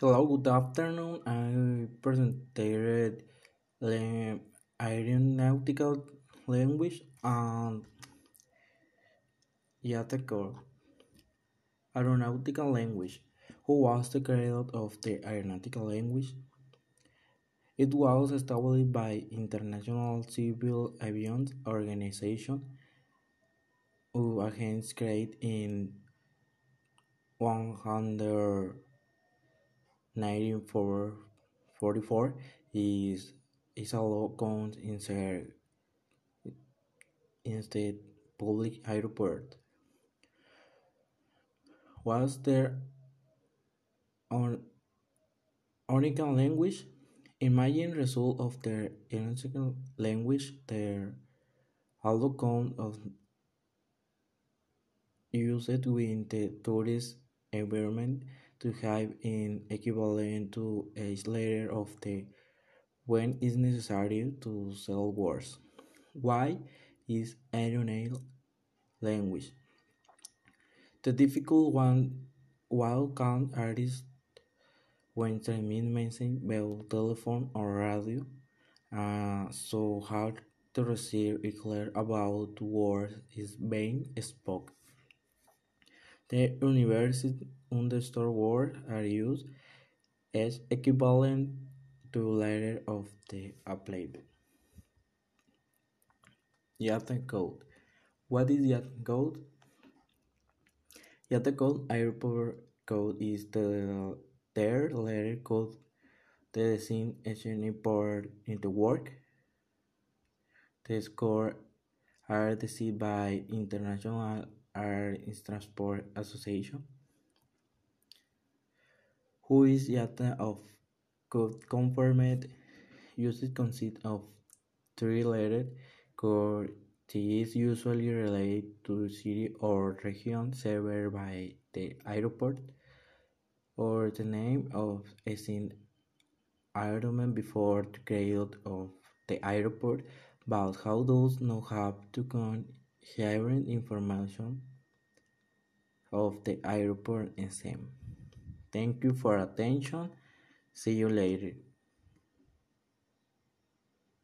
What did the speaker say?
Hello, good afternoon. I presented the aeronautical language and Yatacore. Aeronautical language. Who was the creator of the aeronautical language? It was established by International Civil Aviation Organization, who against created in 100. 1944 is is a law count instead public airport. Was there on Onican language? Imagine result of their Onican language although count of used within the tourist environment to have an equivalent to a letter of the when is necessary to sell words. Why is aeronautical language? The difficult one while can artists when transmit message by telephone or radio uh, so hard to receive it clear about words is being spoken. The university understood words are used as equivalent to letter of the alphabet. IATA code. What is IATA code? IATA code airport code is the third letter code that designates any port in the work. The score are decided by International Air Transport Association. Who is IATA of code confirmed usage consists of three letters code is usually related to city or region served by the airport or the name of a scene airman before the creation of the airport but how does not have to con sharing information of the airport same. Thank you for attention. See you later.